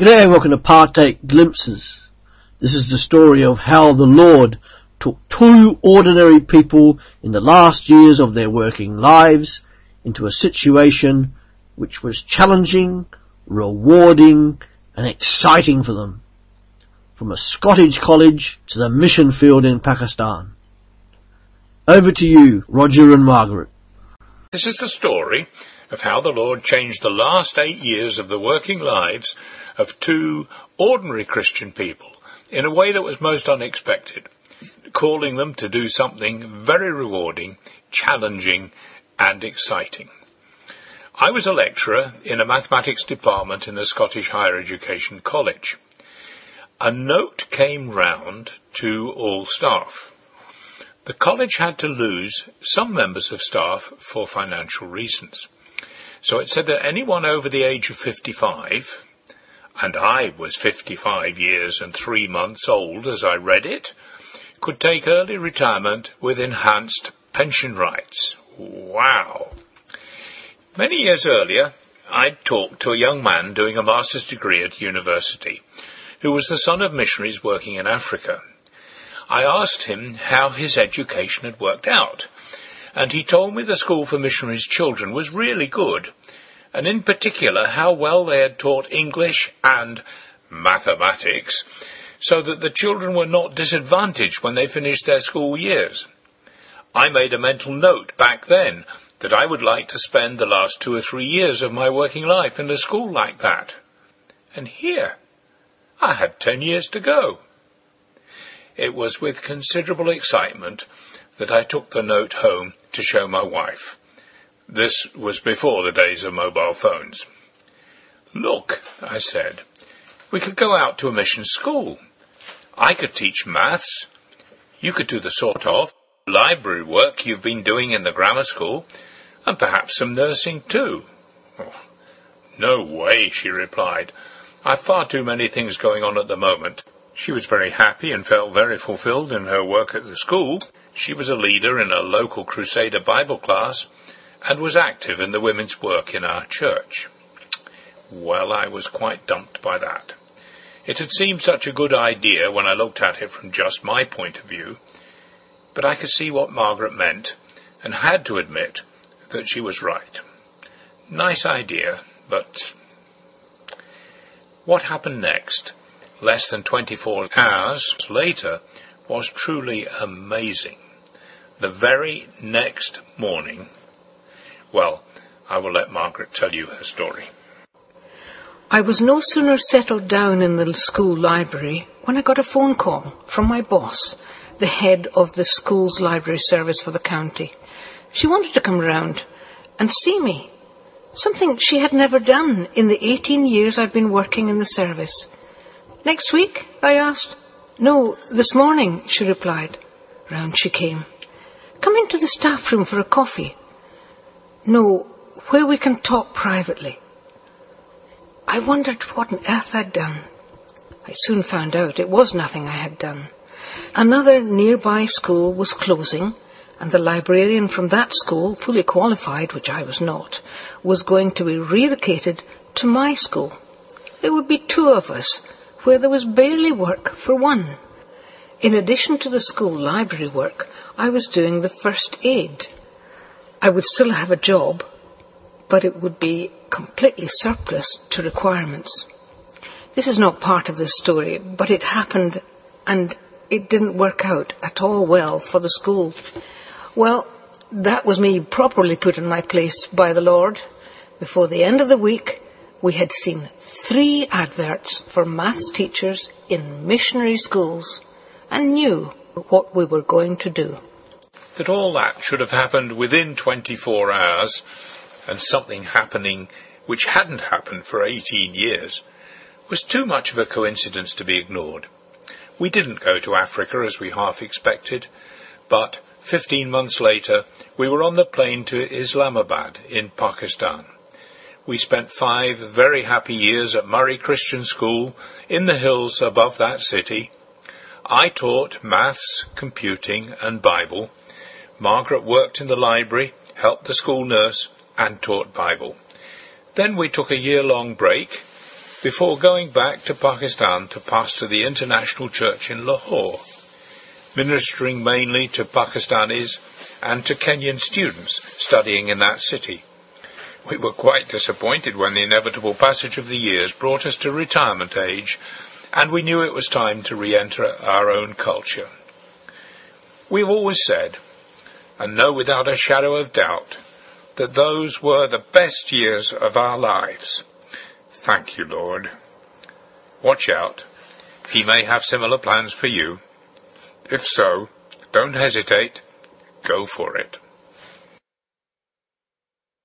G'day and welcome to Partake Glimpses. This is the story of how the Lord took two ordinary people in the last years of their working lives into a situation which was challenging, rewarding and exciting for them. From a Scottish college to the mission field in Pakistan. Over to you, Roger and Margaret. This is the story of how the Lord changed the last eight years of the working lives of two ordinary Christian people in a way that was most unexpected, calling them to do something very rewarding, challenging, and exciting. I was a lecturer in a mathematics department in a Scottish higher education college. A note came round to all staff. The college had to lose some members of staff for financial reasons. So it said that anyone over the age of 55, and I was 55 years and three months old as I read it, could take early retirement with enhanced pension rights. Wow! Many years earlier, I'd talked to a young man doing a master's degree at university, who was the son of missionaries working in Africa. I asked him how his education had worked out, and he told me the school for missionaries' children was really good, and in particular how well they had taught English and mathematics, so that the children were not disadvantaged when they finished their school years. I made a mental note back then that I would like to spend the last two or three years of my working life in a school like that. And here, I had ten years to go. It was with considerable excitement that I took the note home to show my wife. This was before the days of mobile phones. Look, I said, we could go out to a mission school. I could teach maths. You could do the sort of library work you've been doing in the grammar school, and perhaps some nursing too. Oh, no way, she replied. I've far too many things going on at the moment. She was very happy and felt very fulfilled in her work at the school. She was a leader in a local Crusader Bible class and was active in the women's work in our church. Well, I was quite dumped by that. It had seemed such a good idea when I looked at it from just my point of view, but I could see what Margaret meant and had to admit that she was right. Nice idea, but what happened next, less than 24 hours later, was truly amazing. The very next morning, well, I will let Margaret tell you her story. I was no sooner settled down in the school library when I got a phone call from my boss, the head of the school's library service for the county. She wanted to come round and see me, something she had never done in the 18 years I'd been working in the service. Next week? I asked. No, this morning, she replied. Round she came. Come into the staff room for a coffee. No, where we can talk privately. I wondered what on earth I'd done. I soon found out it was nothing I had done. Another nearby school was closing, and the librarian from that school, fully qualified, which I was not, was going to be relocated to my school. There would be two of us, where there was barely work for one. In addition to the school library work, I was doing the first aid. I would still have a job, but it would be completely surplus to requirements. This is not part of this story, but it happened and it didn't work out at all well for the school. Well, that was me properly put in my place by the Lord. Before the end of the week, we had seen three adverts for maths teachers in missionary schools and knew what we were going to do. That all that should have happened within 24 hours and something happening which hadn't happened for 18 years was too much of a coincidence to be ignored. We didn't go to Africa as we half expected, but 15 months later we were on the plane to Islamabad in Pakistan. We spent five very happy years at Murree Christian School in the hills above that city. I taught maths, computing and Bible. Margaret worked in the library, helped the school nurse and taught Bible. Then we took a year-long break before going back to Pakistan to pastor the International Church in Lahore, ministering mainly to Pakistanis and to Kenyan students studying in that city. We were quite disappointed when the inevitable passage of the years brought us to retirement age, and we knew it was time to re-enter our own culture. We've always said, and know without a shadow of doubt, that those were the best years of our lives. Thank you, Lord. Watch out. He may have similar plans for you. If so, don't hesitate. Go for it.